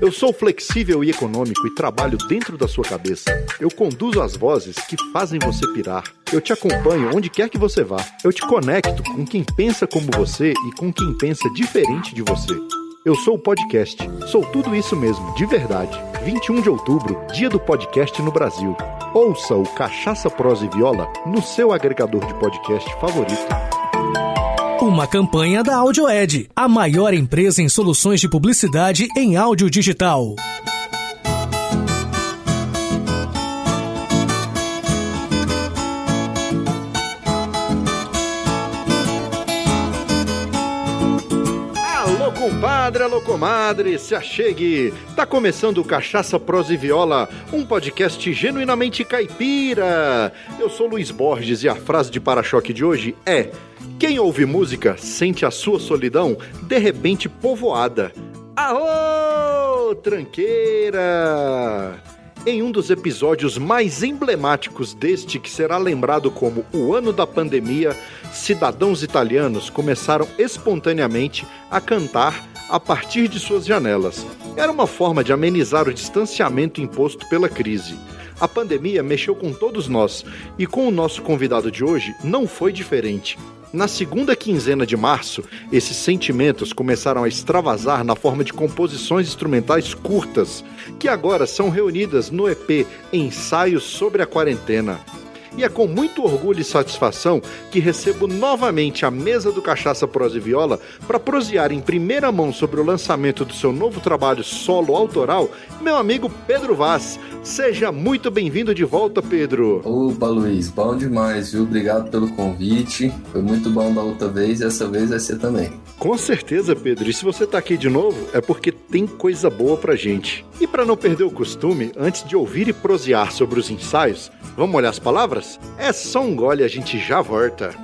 Eu sou flexível e econômico e trabalho dentro da sua cabeça. Eu conduzo as vozes que fazem você pirar. Eu te acompanho onde quer que você vá. Eu te conecto com quem pensa como você e com quem pensa diferente de você. Eu sou o podcast. Sou tudo isso mesmo, de verdade. 21 de outubro, dia do podcast no Brasil. Ouça o Cachaça Prosa e Viola no seu agregador de podcast favorito. Uma campanha da AudioEd, a maior empresa em soluções de publicidade em áudio digital. Compadre, alô, comadre, se achegue! Tá começando Cachaça Prosa e Viola, um podcast genuinamente caipira. Eu sou Luiz Borges e a frase de para-choque de hoje é: Quem ouve música sente a sua solidão de repente povoada. Aô, tranqueira! Em um dos episódios mais emblemáticos deste que será lembrado como o ano da pandemia, cidadãos italianos começaram espontaneamente a cantar a partir de suas janelas. Era uma forma de amenizar o distanciamento imposto pela crise. A pandemia mexeu com todos nós e com o nosso convidado de hoje não foi diferente. Na segunda quinzena de março, esses sentimentos começaram a extravasar na forma de composições instrumentais curtas, que agora são reunidas no EP Ensaios sobre a Quarentena. E é com muito orgulho e satisfação que recebo novamente a mesa do Cachaça Prosa e Viola para prosear em primeira mão sobre o lançamento do seu novo trabalho solo autoral, meu amigo Pedro Vaz. Seja muito bem-vindo de volta, Pedro. Opa, Luiz, bom demais, viu? Obrigado pelo convite. Foi muito bom da outra vez e essa vez vai ser também. Com certeza, Pedro. E se você tá aqui de novo, é porque tem coisa boa pra gente. E para não perder o costume, antes de ouvir e prosear sobre os ensaios, vamos olhar as palavras? É só um gole, a gente já volta.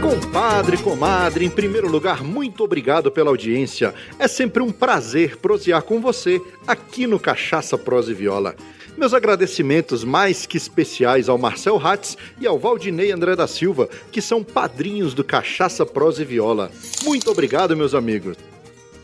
Compadre, comadre, em primeiro lugar, muito obrigado pela audiência. É sempre um prazer prosear com você aqui no Cachaça Prosa e Viola. Meus agradecimentos mais que especiais ao Marcel Hatz e ao Valdinei André da Silva, que são padrinhos do Cachaça Prosa e Viola. Muito obrigado, meus amigos.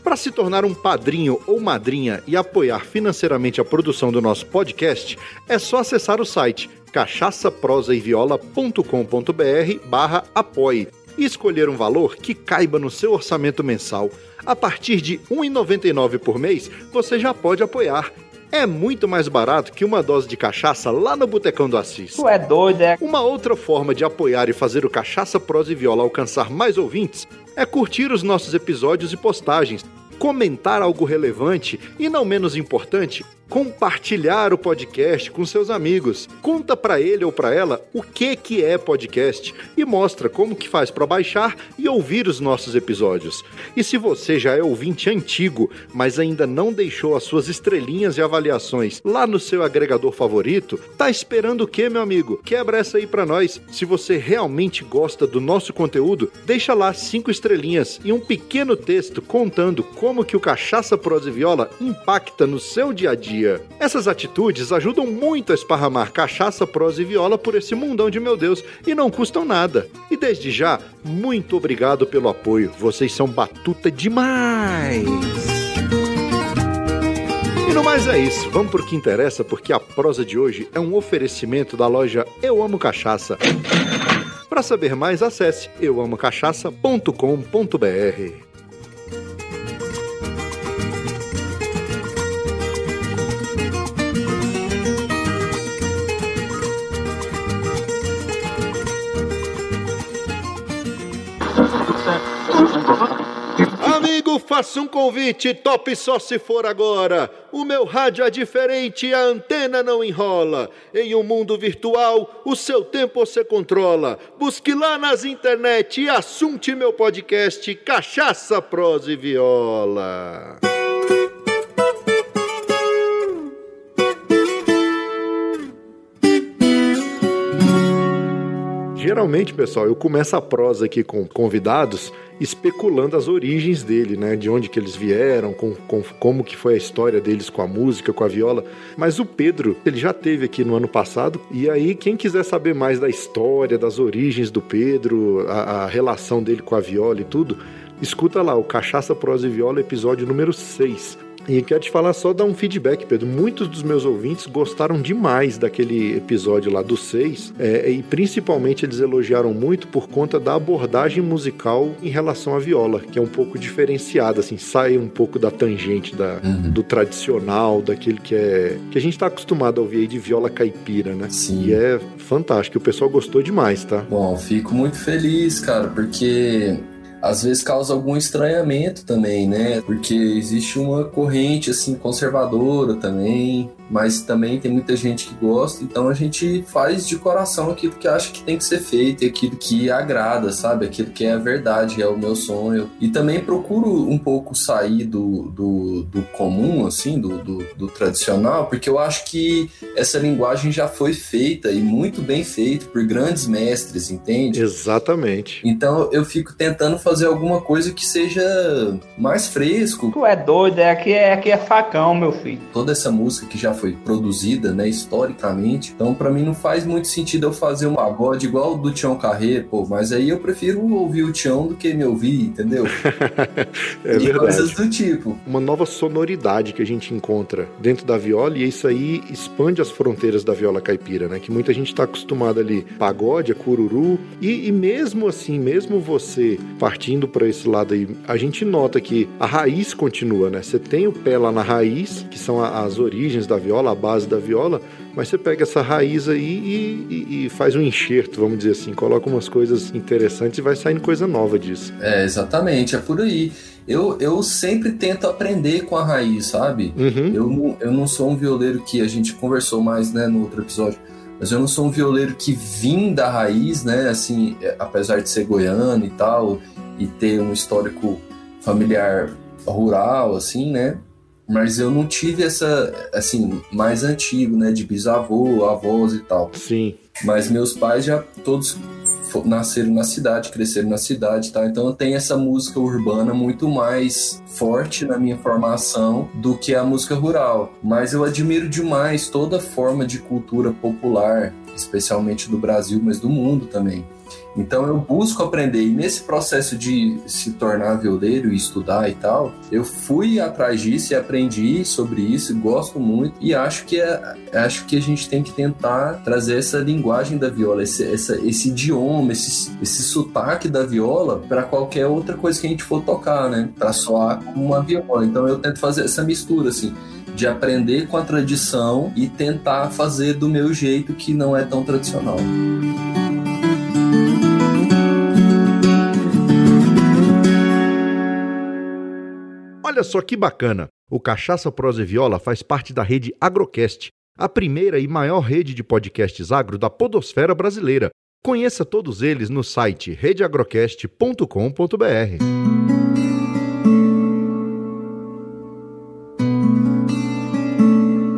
Para se tornar um padrinho ou madrinha e apoiar financeiramente a produção do nosso podcast, é só acessar o site cachaçaprosaeviola.com.br barra apoie e escolher um valor que caiba no seu orçamento mensal. A partir de R$ 1,99 por mês, você já pode apoiar. É muito mais barato que uma dose de cachaça lá no Botecão do Assis. Tu é doido, é? Uma outra forma de apoiar e fazer o Cachaça Prosa e Viola alcançar mais ouvintes é curtir os nossos episódios e postagens, comentar algo relevante e, não menos importante, compartilhar o podcast com seus amigos. Conta para ele ou para ela o que que é podcast e mostra como que faz para baixar e ouvir os nossos episódios. E se você já é ouvinte antigo, mas ainda não deixou as suas estrelinhas e avaliações lá no seu agregador favorito, tá esperando o quê, meu amigo? Quebra essa aí para nós. Se você realmente gosta do nosso conteúdo, deixa lá cinco estrelinhas e um pequeno texto contando como que o Cachaça Prosa e Viola impacta no seu dia a dia. Essas atitudes ajudam muito a esparramar cachaça, prosa e viola por esse mundão de meu Deus e não custam nada. E desde já, muito obrigado pelo apoio. Vocês são batuta demais! E no mais é isso, vamos pro que interessa, porque a prosa de hoje é um oferecimento da loja Eu Amo Cachaça. Para saber mais, acesse euamocachaça.com.br. Faça um convite, top só se for agora. O meu rádio é diferente a antena não enrola. Em um mundo virtual, o seu tempo você controla. Busque lá nas internet assunte meu podcast Cachaça, Prosa e Viola. Geralmente, pessoal, eu começo a prosa aqui com convidados especulando as origens dele, né? De onde que eles vieram, com, com, como que foi a história deles com a música, com a viola. Mas o Pedro, ele já teve aqui no ano passado. E aí, quem quiser saber mais da história, das origens do Pedro, a, a relação dele com a viola e tudo, escuta lá o Cachaça, Prosa e Viola, episódio número 6. E quero te falar só dar um feedback, Pedro. Muitos dos meus ouvintes gostaram demais daquele episódio lá do 6, é, e principalmente eles elogiaram muito por conta da abordagem musical em relação à viola, que é um pouco diferenciada, assim, sai um pouco da tangente da, uhum. do tradicional, daquele que é que a gente está acostumado a ouvir aí de viola caipira, né? Sim. E é fantástico, o pessoal gostou demais, tá? Bom, fico muito feliz, cara, porque às vezes causa algum estranhamento também, né? Porque existe uma corrente assim conservadora também, mas também tem muita gente que gosta, então a gente faz de coração aquilo que acha que tem que ser feito, aquilo que agrada, sabe? Aquilo que é a verdade, é o meu sonho. E também procuro um pouco sair do, do, do comum, assim, do, do, do tradicional, porque eu acho que essa linguagem já foi feita e muito bem feita por grandes mestres, entende? Exatamente. Então eu fico tentando fazer alguma coisa que seja mais fresco. Tu é doido, é aqui é, aqui é facão, meu filho. Toda essa música que já foi produzida, né, historicamente. Então, para mim não faz muito sentido eu fazer um pagode igual do Tião Carré, pô, mas aí eu prefiro ouvir o Tião do que me ouvir, entendeu? é e verdade. coisas do tipo. Uma nova sonoridade que a gente encontra dentro da viola e isso aí expande as fronteiras da viola caipira, né? Que muita gente está acostumada ali pagode, a cururu e, e mesmo assim, mesmo você partindo para esse lado aí, a gente nota que a raiz continua, né? Você tem o pé lá na raiz, que são as origens da viola viola, a base da viola, mas você pega essa raiz aí e, e, e, faz um enxerto, vamos dizer assim, coloca umas coisas interessantes e vai saindo coisa nova disso. É, exatamente, é por aí. Eu, eu sempre tento aprender com a raiz, sabe? Uhum. Eu, não, eu não sou um violeiro que a gente conversou mais né, no outro episódio, mas eu não sou um violeiro que vim da raiz, né? Assim, é, apesar de ser goiano e tal, e ter um histórico familiar rural, assim, né? Mas eu não tive essa, assim, mais antigo, né, de bisavô, avós e tal. Sim. Mas meus pais já todos nasceram na cidade, cresceram na cidade, tá? Então eu tenho essa música urbana muito mais forte na minha formação do que a música rural. Mas eu admiro demais toda forma de cultura popular, especialmente do Brasil, mas do mundo também. Então eu busco aprender e nesse processo de se tornar violeiro e estudar e tal, eu fui atrás disso e aprendi sobre isso, gosto muito e acho que é, acho que a gente tem que tentar trazer essa linguagem da viola, esse, essa, esse idioma, esse, esse sotaque da viola para qualquer outra coisa que a gente for tocar, né? Para soar como uma viola. Então eu tento fazer essa mistura assim de aprender com a tradição e tentar fazer do meu jeito que não é tão tradicional. Olha só que bacana! O Cachaça Prosa e Viola faz parte da rede Agrocast, a primeira e maior rede de podcasts agro da podosfera brasileira. Conheça todos eles no site redeagrocast.com.br.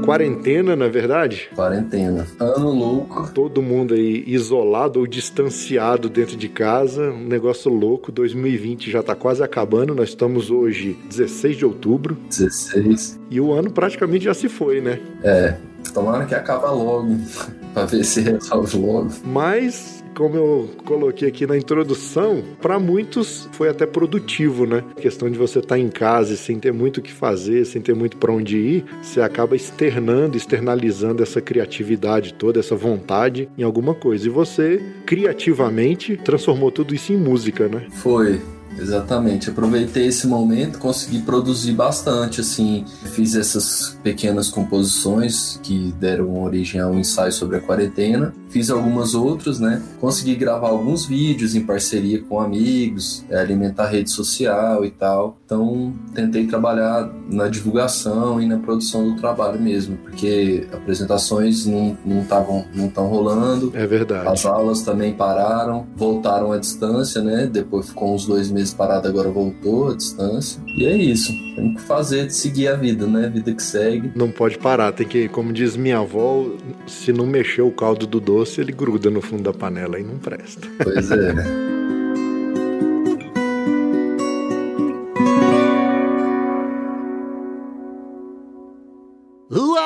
quarentena, na é verdade? Quarentena. Ano louco. Todo mundo aí isolado ou distanciado dentro de casa. Um negócio louco. 2020 já tá quase acabando. Nós estamos hoje 16 de outubro. 16. E o ano praticamente já se foi, né? É. Tomara que acabe logo. pra ver se resolve logo. Mas como eu coloquei aqui na introdução, para muitos foi até produtivo, né? A questão de você estar tá em casa sem ter muito o que fazer, sem ter muito para onde ir, você acaba externando, externalizando essa criatividade toda, essa vontade em alguma coisa. E você, criativamente, transformou tudo isso em música, né? Foi. Exatamente, aproveitei esse momento, consegui produzir bastante, assim, fiz essas pequenas composições que deram origem a um ensaio sobre a quarentena, fiz algumas outras, né, consegui gravar alguns vídeos em parceria com amigos, alimentar rede social e tal, Então, tentei trabalhar na divulgação e na produção do trabalho mesmo, porque apresentações não estavam não tão rolando. É verdade. As aulas também pararam, voltaram à distância, né? Depois ficou uns dois meses parado, agora voltou à distância. E é isso. Tem que fazer, seguir a vida, né? Vida que segue. Não pode parar, tem que, como diz minha avó, se não mexer o caldo do doce, ele gruda no fundo da panela e não presta. Pois é.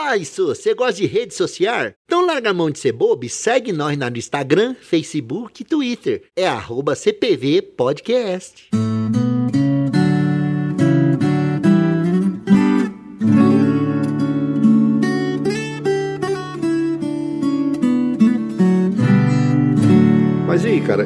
Uai, isso, você gosta de rede social? Então larga a mão de ser bobo e segue nós no Instagram, Facebook e Twitter. É arroba CPV Podcast.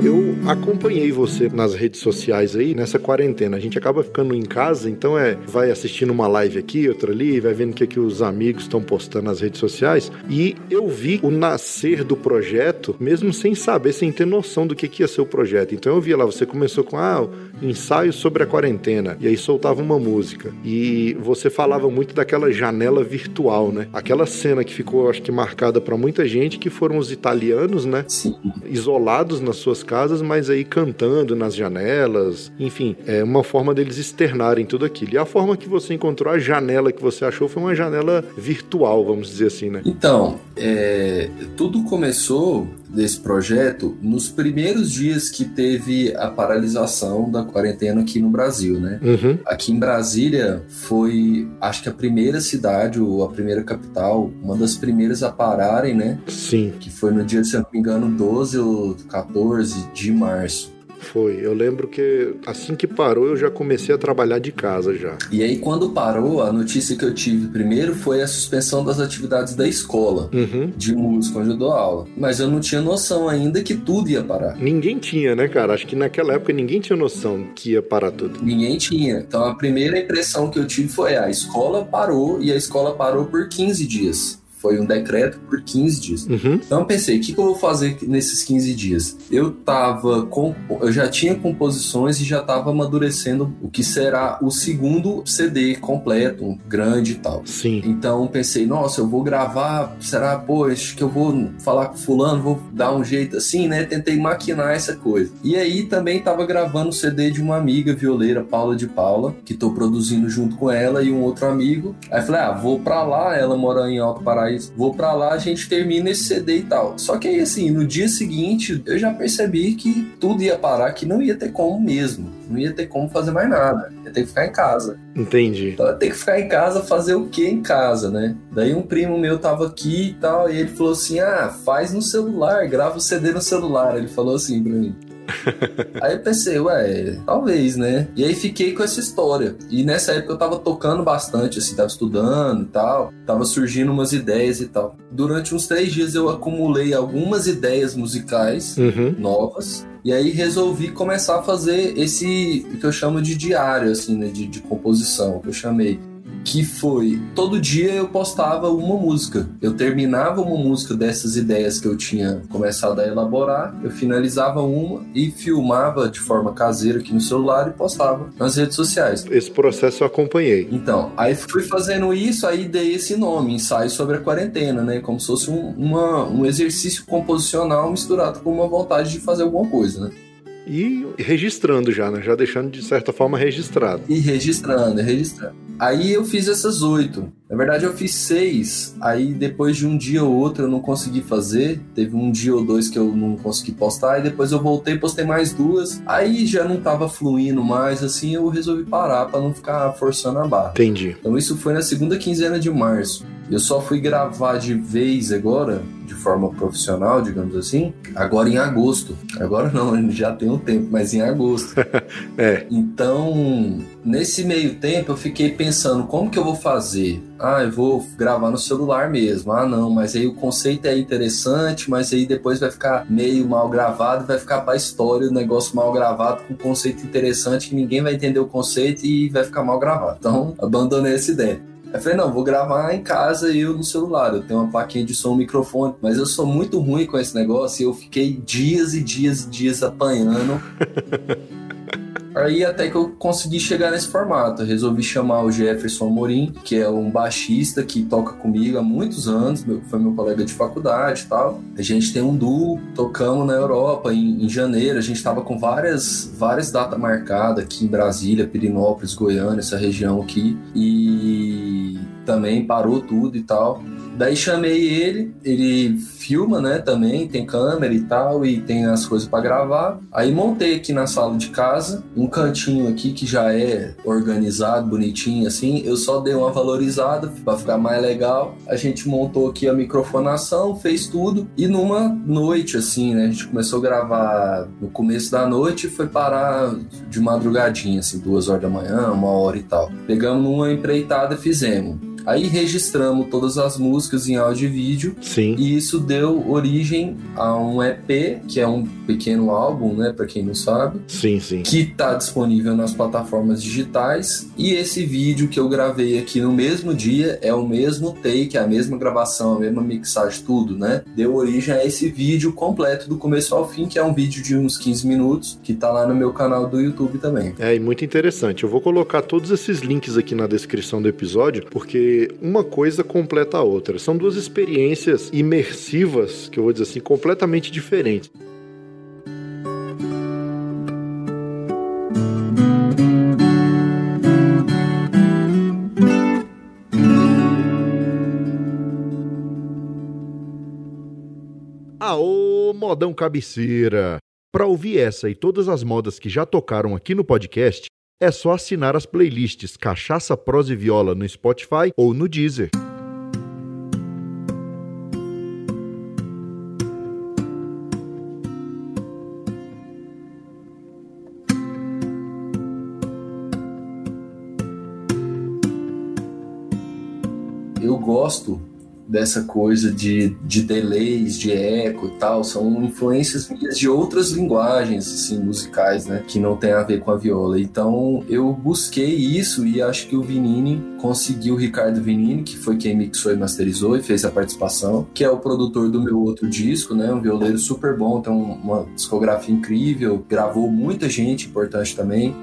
Eu acompanhei você nas redes sociais aí, nessa quarentena. A gente acaba ficando em casa, então é, vai assistindo uma live aqui, outra ali, vai vendo o que, que os amigos estão postando nas redes sociais. E eu vi o nascer do projeto, mesmo sem saber, sem ter noção do que, que ia ser o projeto. Então eu via lá, você começou com, ah, ensaio sobre a quarentena, e aí soltava uma música. E você falava muito daquela janela virtual, né? Aquela cena que ficou, acho que, marcada para muita gente, que foram os italianos, né? Sim. Isolados nas suas casas, mas aí cantando nas janelas. Enfim, é uma forma deles externarem tudo aquilo. E a forma que você encontrou a janela que você achou foi uma janela virtual, vamos dizer assim, né? Então, é, tudo começou desse projeto nos primeiros dias que teve a paralisação da quarentena aqui no Brasil, né? Uhum. Aqui em Brasília foi, acho que a primeira cidade ou a primeira capital, uma das primeiras a pararem, né? Sim. Que foi no dia, se eu não me engano, 12 ou 14 de março. Foi. Eu lembro que assim que parou, eu já comecei a trabalhar de casa já. E aí, quando parou, a notícia que eu tive primeiro foi a suspensão das atividades da escola Uhum. de música onde eu dou aula. Mas eu não tinha noção ainda que tudo ia parar. Ninguém tinha, né, cara? Acho que naquela época ninguém tinha noção que ia parar tudo. Ninguém tinha. Então a primeira impressão que eu tive foi: ah, a escola parou e a escola parou por 15 dias. Foi um decreto por 15 dias. Uhum. Então eu pensei, o que, que eu vou fazer nesses 15 dias? Eu tava com, eu já tinha composições e já tava amadurecendo o que será o segundo CD completo, um grande e tal. Sim. Então pensei, nossa, eu vou gravar, será, pô, acho que eu vou falar com fulano, vou dar um jeito assim, né? Tentei maquinar essa coisa. E aí também tava gravando o CD de uma amiga violeira, Paula de Paula, que tô produzindo junto com ela e um outro amigo. Aí falei, ah, vou pra lá, ela mora em Alto Paraíso, vou pra lá, a gente termina esse CD e tal. Só que aí, assim, no dia seguinte, eu já percebi que tudo ia parar, que não ia ter como mesmo. Não ia ter como fazer mais nada. Ia ter que ficar em casa. Entendi. Então tenho que ficar em casa, fazer o que em casa, né? Daí um primo meu tava aqui e tal, e ele falou assim: ah, faz no celular, grava o CD no celular. Ele falou assim pra mim. aí eu pensei, ué, talvez, né? E aí fiquei com essa história. E nessa época eu tava tocando bastante, assim, tava estudando e tal, tava surgindo umas ideias e tal. Durante uns três dias eu acumulei algumas ideias musicais Uhum. novas. E aí resolvi começar a fazer esse o que eu chamo de diário, assim, né? De, de composição, que eu chamei. Que foi, todo dia eu postava uma música. Eu terminava uma música dessas ideias que eu tinha começado a elaborar, eu finalizava uma e filmava de forma caseira aqui no celular e postava nas redes sociais. Esse processo eu acompanhei. Então, aí fui fazendo isso, aí dei esse nome, ensaio sobre a quarentena, né? Como se fosse um, uma- um exercício composicional misturado com uma vontade de fazer alguma coisa, né? E registrando já, né? Já deixando de certa forma registrado. E registrando, registrando. Aí eu fiz essas oito. Na verdade, eu fiz seis. Aí depois de um dia ou outro eu não consegui fazer. Teve um dia ou dois que eu não consegui postar. E depois eu voltei, postei mais duas. Aí já não tava fluindo mais, assim, eu resolvi parar pra não ficar forçando a barra. Entendi. Então isso foi na segunda quinzena de março. Eu só fui gravar de vez agora, de forma profissional, digamos assim, agora em agosto. Agora não, já tem um tempo, mas em agosto. É. Então, nesse meio tempo eu fiquei pensando, como que eu vou fazer? Ah, eu vou gravar no celular mesmo. Ah, não, mas aí o conceito é interessante, mas aí depois vai ficar meio mal gravado, vai ficar pra história o negócio mal gravado com conceito interessante que ninguém vai entender o conceito e vai ficar mal gravado. Então, abandonei essa ideia. Eu falei, não, vou gravar em casa e eu no celular. Eu tenho uma plaquinha de som, um microfone, mas eu sou muito ruim com esse negócio e eu fiquei dias e dias e dias apanhando Aí até que eu consegui chegar nesse formato. Resolvi chamar o Jefferson Amorim, que é um baixista que toca comigo há muitos anos, meu, foi meu colega de faculdade e tal. A gente tem um duo, tocamos na Europa em, em janeiro, a gente estava com várias, várias datas marcadas aqui em Brasília, Pirinópolis, Goiânia, essa região aqui. E também parou tudo e tal. Daí chamei ele, ele filma, né, também, tem câmera e tal, e tem as coisas para gravar. Aí montei aqui na sala de casa, um cantinho aqui que já é organizado, bonitinho assim. Eu só dei uma valorizada para ficar mais legal. A gente montou aqui a microfonação, fez tudo, e numa noite assim, né, a gente começou a gravar no começo da noite e foi parar de madrugadinha, assim, duas horas da manhã, uma hora e tal. Pegamos uma empreitada e fizemos. Aí registramos todas as músicas em áudio e vídeo. Sim. E isso deu origem a um EP, que é um pequeno álbum, né, para quem não sabe. Sim, sim. Que tá disponível nas plataformas digitais. E esse vídeo que eu gravei aqui no mesmo dia é o mesmo take, a mesma gravação, a mesma mixagem, tudo, né? Deu origem a esse vídeo completo do começo ao fim, que é um vídeo de uns 15 minutos, que tá lá no meu canal do YouTube também. É, e muito interessante. Eu vou colocar todos esses links aqui na descrição do episódio, porque uma coisa completa a outra. São duas experiências imersivas, que eu vou dizer assim, completamente diferentes. Modão cabeceira! Para ouvir essa e todas as modas que já tocaram aqui no podcast, é só assinar as playlists Cachaça, Prosa e Viola no Spotify ou no Deezer. Eu gosto dessa coisa de, de delays, de eco e tal, são influências minhas de outras linguagens, assim, musicais, né, que não tem a ver com a viola. Então, eu busquei isso e acho que o Vinini conseguiu, o Ricardo Vinini, que foi quem mixou e masterizou e fez a participação, que é o produtor do meu outro disco, né, um violeiro super bom, tem uma discografia incrível, gravou muita gente importante também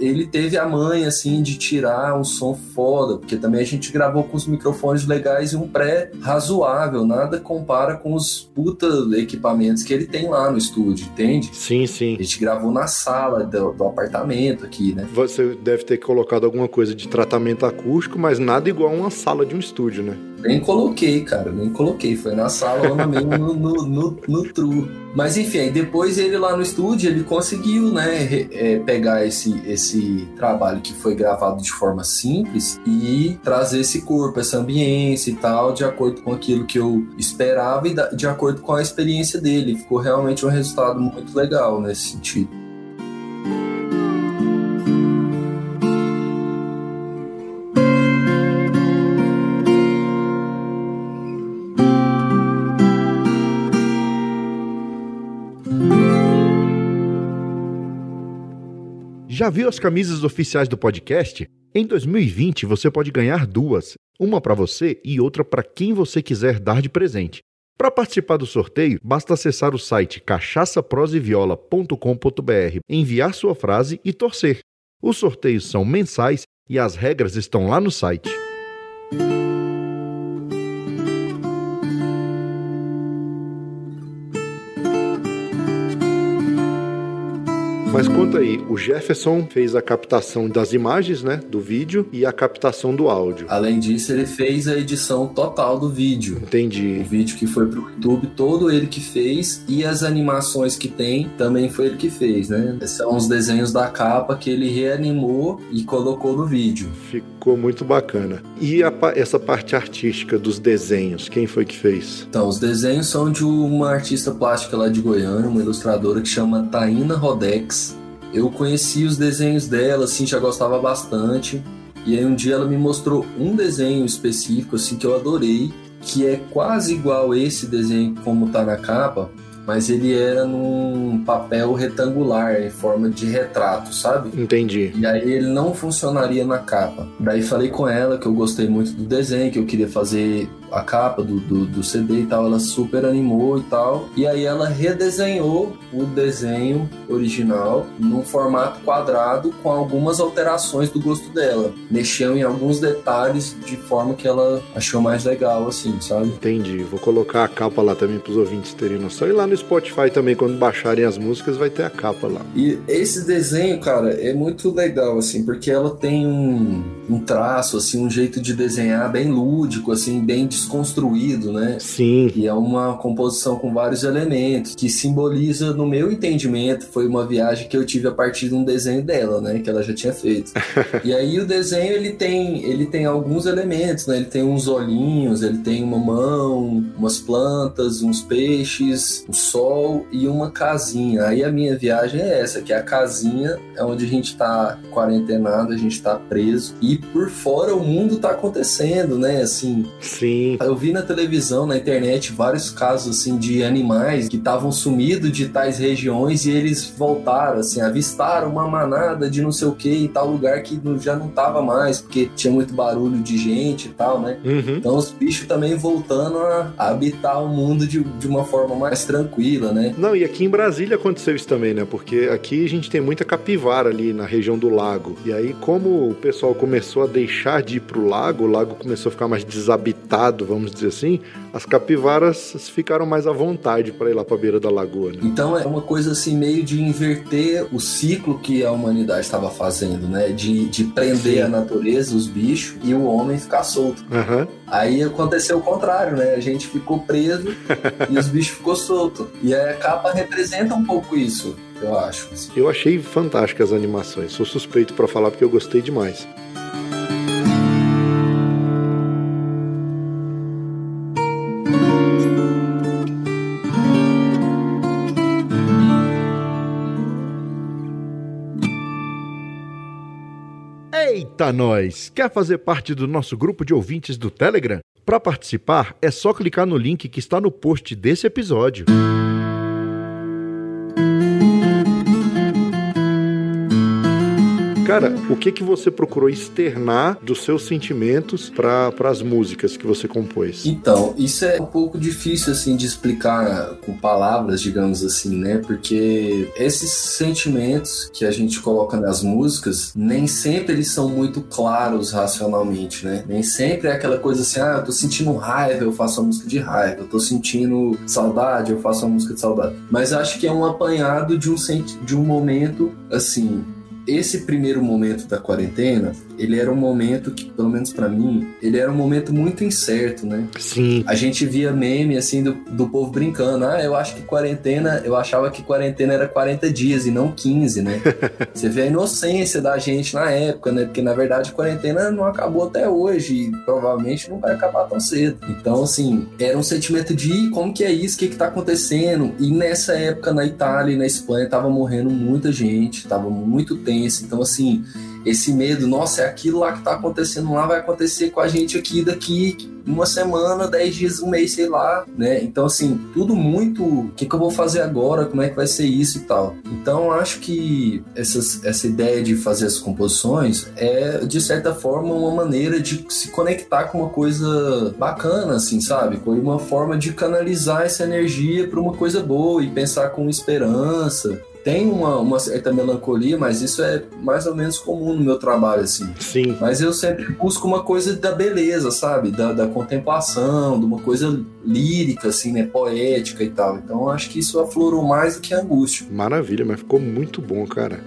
ele teve a manha, assim, de tirar um som foda, porque também a gente gravou com os microfones legais e um pré razoável, nada compara com os puta equipamentos que ele tem lá no estúdio, entende? Sim, sim. A gente gravou na sala do, do apartamento aqui, né? Você deve ter colocado alguma coisa de tratamento acústico, mas nada igual a uma sala de um estúdio, né? Nem coloquei, cara, nem coloquei. Foi na sala mesmo, no, no, no, no true. Mas enfim, aí depois ele lá no estúdio, ele conseguiu, né, é, pegar esse, esse trabalho que foi gravado de forma simples e trazer esse corpo, essa ambiência e tal, de acordo com aquilo que eu esperava e de acordo com a experiência dele. Ficou realmente um resultado muito legal nesse sentido. Já viu as camisas oficiais do podcast? Em 2020 você pode ganhar duas, uma para você e outra para quem você quiser dar de presente. Para participar do sorteio, basta acessar o site cachaçaproseviola.com.br, enviar sua frase e torcer. Os sorteios são mensais e as regras estão lá no site. Mas conta aí, o Jefferson fez a captação das imagens, né, do vídeo e a captação do áudio. Além disso, ele fez a edição total do vídeo. Entendi. O vídeo que foi pro YouTube, todo ele que fez e as animações que tem também foi ele que fez, né? São os desenhos da capa que ele reanimou e colocou no vídeo. Ficou muito bacana. E a, essa parte artística dos desenhos, quem foi que fez? Então, os desenhos são de uma artista plástica lá de Goiânia, uma ilustradora que chama Taina Rodex. Eu conheci os desenhos dela, assim, já gostava bastante. E aí um dia ela me mostrou um desenho específico, assim, que eu adorei, que é quase igual esse desenho como tá na capa. mas ele era num papel retangular, em forma de retrato, sabe? Entendi. E aí ele não funcionaria na capa. Daí falei com ela que eu gostei muito do desenho, que eu queria fazer a capa do, do, do, CD e tal, ela super animou e tal. E aí ela redesenhou o desenho original num formato quadrado com algumas alterações do gosto dela. Mexeu em alguns detalhes de forma que ela achou mais legal, assim, sabe? Entendi. Vou colocar a capa lá também para os ouvintes terem noção. E lá no Spotify também, quando baixarem as músicas, vai ter a capa lá. E esse desenho, cara, é muito legal, assim, porque ela tem um, um traço, assim, um jeito de desenhar bem lúdico, assim, bem desconstruído, né? Sim. E é uma composição com vários elementos que simboliza, no meu entendimento, foi uma viagem que eu tive a partir de um desenho dela, né? Que ela já tinha feito. e aí o desenho ele tem, ele tem alguns elementos, né? Ele tem uns olhinhos, ele tem uma mão, umas plantas, uns peixes, o um sol e uma casinha. Aí a minha viagem é essa, que é a casinha é onde a gente tá quarentenado, a gente tá preso e por fora o mundo tá acontecendo, né? Assim. Sim. Eu vi na televisão, na internet, vários casos assim de animais que estavam sumidos de tais regiões e eles voltaram, assim, avistaram uma manada de não sei o que em tal lugar que já não tava mais, porque tinha muito barulho de gente e tal, né? Uhum. Então os bichos também voltando a habitar o mundo de, de uma forma mais tranquila, né? Não, e aqui em Brasília aconteceu isso também, né? Porque aqui a gente tem muita capivara ali na região do lago. E aí, como o pessoal começou a deixar de ir pro lago, o lago começou a ficar mais desabitado, vamos dizer assim, as capivaras ficaram mais à vontade para ir lá para a beira da lagoa. Né? Então é uma coisa assim meio de inverter o ciclo que a humanidade estava fazendo, né? De, de prender Sim. a natureza, os bichos e o homem ficar solto. Uhum. Aí aconteceu o contrário, né? A gente ficou preso e os bichos ficou solto. E a capa representa um pouco isso, eu acho. Eu achei fantásticas as animações. Sou suspeito para falar porque eu gostei demais. Eita, nós! Quer fazer parte do nosso grupo de ouvintes do Telegram? Para participar, é só clicar no link que está no post desse episódio. Cara, o que que você procurou externar dos seus sentimentos para as músicas que você compôs? Então, isso é um pouco difícil assim de explicar com palavras, digamos assim, né? Porque esses sentimentos que a gente coloca nas músicas, nem sempre eles são muito claros racionalmente, né? Nem sempre é aquela coisa assim, ah, eu tô sentindo raiva, eu faço uma música de raiva, eu tô sentindo saudade, eu faço uma música de saudade. Mas acho que é um apanhado de um de um momento assim, esse primeiro momento da quarentena, ele era um momento que, pelo menos para mim, ele era um momento muito incerto, né? Sim. A gente via meme, assim, do, do povo brincando. Ah, eu acho que quarentena, eu achava que quarentena era 40 dias e não 15, né? Você vê a inocência da gente na época, né? Porque, na verdade, a quarentena não acabou até hoje e provavelmente não vai acabar tão cedo. Então, assim, era um sentimento de como que é isso, o que que tá acontecendo? E nessa época, na Itália e na Espanha, tava morrendo muita gente, tava muito tenso então, assim, esse medo, nossa, é aquilo lá que tá acontecendo lá, vai acontecer com a gente aqui daqui uma semana, dez dias, um mês, sei lá, né? Então, assim, tudo muito. O que, que eu vou fazer agora? Como é que vai ser isso e tal? Então, acho que essas, essa ideia de fazer as composições é, de certa forma, uma maneira de se conectar com uma coisa bacana, assim, sabe? Foi uma forma de canalizar essa energia para uma coisa boa e pensar com esperança tem uma, uma certa melancolia, mas isso é mais ou menos comum no meu trabalho, assim. Sim. Mas eu sempre busco uma coisa da beleza, sabe? Da, da contemplação, de uma coisa lírica, assim, né? Poética e tal. Então acho que isso aflorou mais do que a angústia. Maravilha, mas ficou muito bom, cara.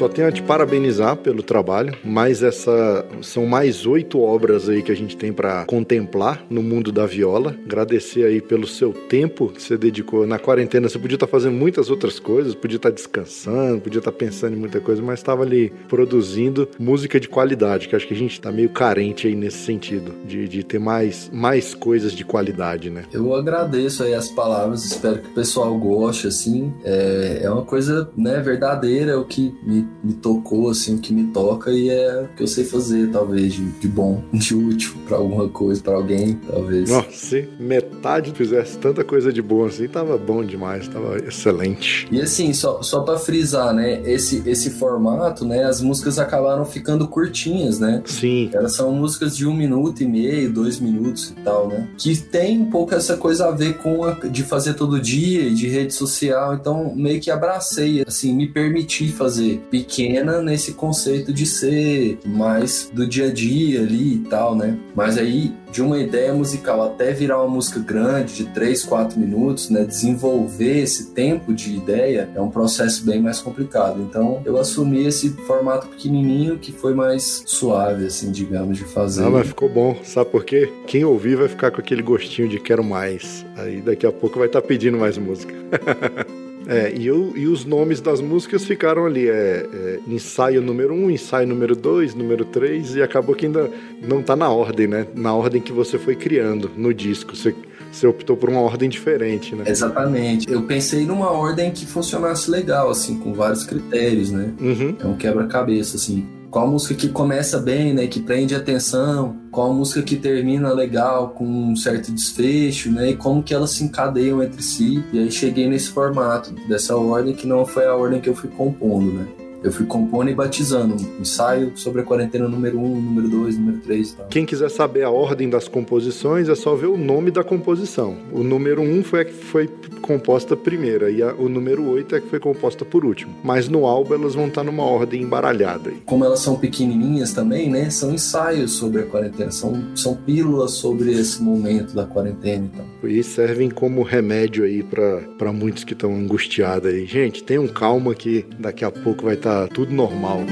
Só tenho a te parabenizar pelo trabalho, mas essa são mais oito obras aí que a gente tem para contemplar no mundo da viola. Agradecer aí pelo seu tempo que você dedicou na quarentena. Você podia estar tá fazendo muitas outras coisas, podia estar tá descansando, podia estar tá pensando em muita coisa, mas estava ali produzindo música de qualidade, que acho que a gente está meio carente aí nesse sentido, de, de ter mais, mais coisas de qualidade, né? Eu agradeço aí as palavras, espero que o pessoal goste, assim. É, é uma coisa, né, verdadeira, é o que me, me tocou, assim, o que me toca e é o que eu sei fazer, talvez, de, de bom, de útil para alguma coisa, para alguém, talvez. Nossa, se metade fizesse tanta coisa de bom assim, tava bom demais, tava excelente. E assim, só, só para frisar, né, esse, esse formato, né, as músicas acabaram ficando curtinhas, né? Sim. Elas são músicas de um minuto e meio, dois minutos e tal, né? Que tem um pouco essa coisa a ver com a, de fazer todo dia e de rede social, então meio que abracei, assim, me permiti fazer pequena nesse conceito de ser mais do dia a dia ali e tal, né? Mas aí, de uma ideia musical até virar uma música grande, de 3, 4 minutos, né? Desenvolver esse tempo de ideia é um processo bem mais complicado. Então, eu assumi esse formato pequenininho que foi mais suave, assim, digamos, de fazer. Não, mas ficou bom. Sabe por quê? Quem ouvir vai ficar com aquele gostinho de quero mais. Aí daqui a pouco vai estar tá pedindo mais música. É, e, eu, e, os nomes das músicas ficaram ali. É, é, ensaio número 1, um, ensaio número 2, número 3, e acabou que ainda não tá na ordem, né? Na ordem que você foi criando no disco. Você, você optou por uma ordem diferente, né? Exatamente. Eu pensei numa ordem que funcionasse legal, assim, com vários critérios, né? Uhum. É um quebra-cabeça, assim qual música que começa bem, né, que prende atenção, qual música que termina legal com um certo desfecho, né, e como que elas se encadeiam entre si. E aí cheguei nesse formato, dessa ordem que não foi a ordem que eu fui compondo, né eu fui compondo e batizando. Ensaio sobre a quarentena número 1, um, número 2, número 3 e tal. Quem quiser saber a ordem das composições é só ver o nome da composição. O número 1 um foi a que foi composta primeira e a, o número 8 é a que foi composta por último. Mas no álbum elas vão estar numa ordem embaralhada. Como elas são pequenininhas também, né? São ensaios sobre a quarentena, são, são pílulas sobre esse momento da quarentena e tal. E servem como remédio aí para muitos que estão angustiados aí. Gente, tenham calma que daqui a pouco vai estar tá tudo normal.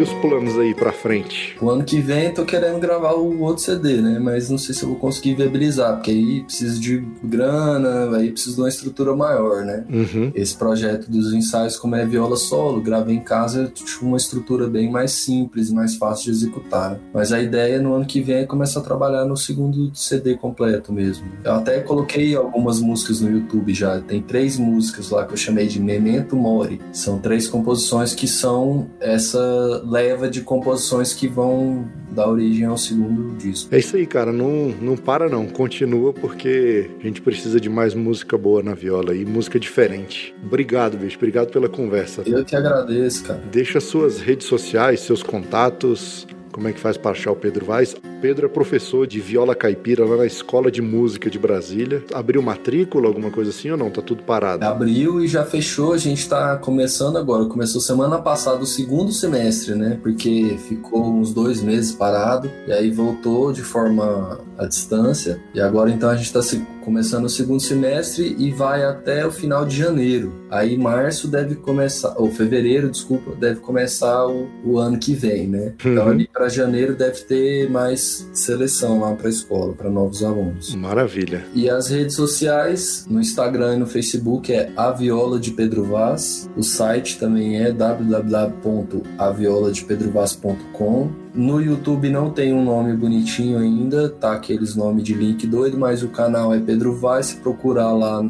E os planos aí pra frente? O ano que vem tô querendo gravar o outro CD, né? Mas não sei se eu vou conseguir viabilizar, porque aí preciso de grana, aí preciso de uma estrutura maior, né? Uhum. Esse projeto dos ensaios, como é viola solo, gravei em casa, tinha uma estrutura bem mais simples mais fácil de executar. Mas a ideia no ano que vem é começar a trabalhar no segundo CD completo mesmo. Eu até coloquei algumas músicas no YouTube já. Tem três músicas lá que eu chamei de Memento Mori. São três composições que são essa leva de composições que vão dar origem ao segundo disco. É isso aí, cara. Não, não para não. Continua porque a gente precisa de mais música boa na viola e música diferente. Obrigado, bicho. Obrigado pela conversa. Eu que agradeço, cara. Deixa suas redes sociais, seus contatos, como é que faz para achar o Pedro Vaz? Pedro é professor de viola caipira lá na Escola de Música de Brasília. Abriu matrícula, alguma coisa assim ou não? Tá tudo parado? Abriu e já fechou. A gente tá começando agora. Começou semana passada o segundo semestre, né? Porque ficou uns dois meses parado e aí voltou de forma à distância. E agora então a gente tá começando o segundo semestre e vai até o final de janeiro. Aí março deve começar, ou fevereiro, desculpa, deve começar o, o ano que vem, né? Então Uhum. ali para janeiro deve ter mais seleção lá para a escola, para novos alunos. Maravilha. E as redes sociais, no Instagram e no Facebook é A Viola de Pedro Vaz. O site também é www.avioladepedrovaz.com. No YouTube não tem um nome bonitinho ainda, tá aqueles nomes de link doido, mas o canal é Pedro Vaz. Se procurar lá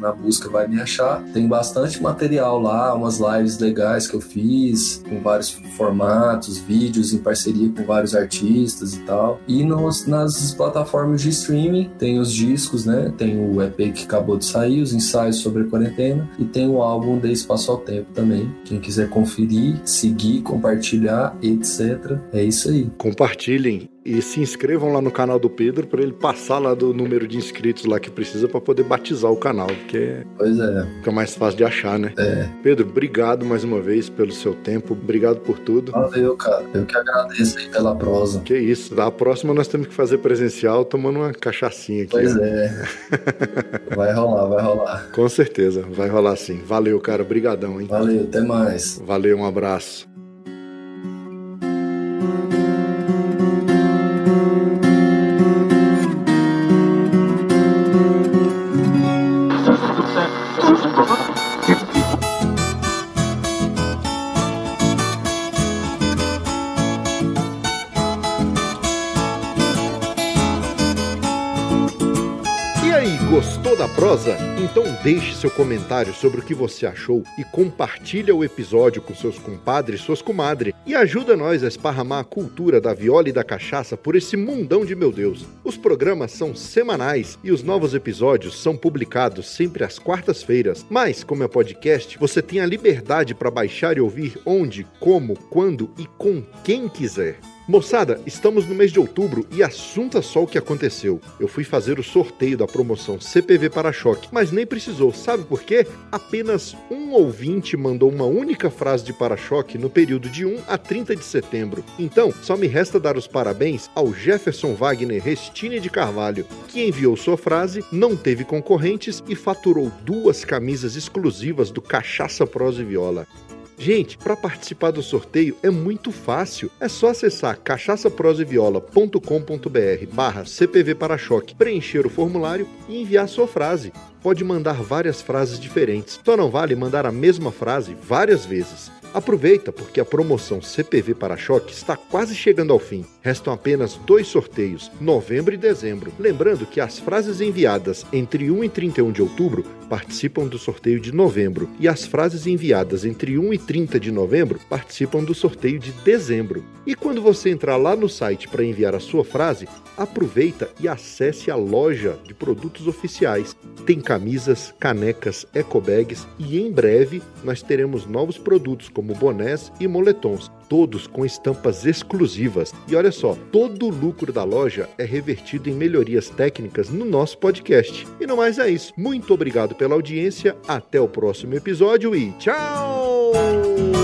na busca vai me achar. Tem bastante material lá, umas lives legais que eu fiz, com vários formatos, vídeos em parceria com vários artistas e tal. E nos, nas plataformas de streaming tem os discos, né? Tem o EP que acabou de sair, os ensaios sobre a quarentena, e tem o álbum De Espaço ao Tempo também. Quem quiser conferir, seguir, compartilhar, etc. É isso aí. Compartilhem e se inscrevam lá no canal do Pedro para ele passar lá do número de inscritos lá que precisa para poder batizar o canal, porque Pois é. fica mais fácil de achar, né? É. Pedro, obrigado mais uma vez pelo seu tempo, obrigado por tudo. Valeu, cara. Eu que agradeço aí pela prosa. Que isso, da próxima nós temos que fazer presencial tomando uma cachaçinha aqui. Pois ó. é. Vai rolar, vai rolar. Com certeza, vai rolar sim. Valeu, cara, brigadão, hein? Valeu, até mais. Valeu, um abraço. E Então deixe seu comentário sobre o que você achou e compartilha o episódio com seus compadres e suas comadres e ajuda nós a esparramar a cultura da viola e da cachaça por esse mundão de meu Deus. Os programas são semanais e os novos episódios são publicados sempre às quartas-feiras. Mas, como é podcast, você tem a liberdade para baixar e ouvir onde, como, quando e com quem quiser. Moçada, estamos no mês de outubro e assunta só o que aconteceu. Eu fui fazer o sorteio da promoção CPV Para-Choque, mas nem precisou. Sabe por quê? Apenas um ouvinte mandou uma única frase de para-choque no período de 1 a 30 de setembro. Então, só me resta dar os parabéns ao Jefferson Wagner Restine de Carvalho, que enviou sua frase, não teve concorrentes e faturou duas camisas exclusivas do Cachaça Prosa e Viola. Gente, para participar do sorteio é muito fácil. É só acessar cachaçaproseviola.com.br barra CPV Para-Choque, preencher o formulário e enviar sua frase. Pode mandar várias frases diferentes. Só não vale mandar a mesma frase várias vezes. Aproveita, porque a promoção CPV Para-Choque está quase chegando ao fim. Restam apenas dois sorteios, novembro e dezembro. Lembrando que as frases enviadas entre 1 e 31 de outubro participam do sorteio de novembro e as frases enviadas entre 1 e 30 de novembro participam do sorteio de dezembro. E quando você entrar lá no site para enviar a sua frase, aproveita e acesse a loja de produtos oficiais. Tem camisas, canecas, ecobags e em breve nós teremos novos produtos como bonés e moletons, todos com estampas exclusivas. E olha só, todo o lucro da loja é revertido em melhorias técnicas no nosso podcast. E no mais é isso. Muito obrigado pela audiência, até o próximo episódio e tchau!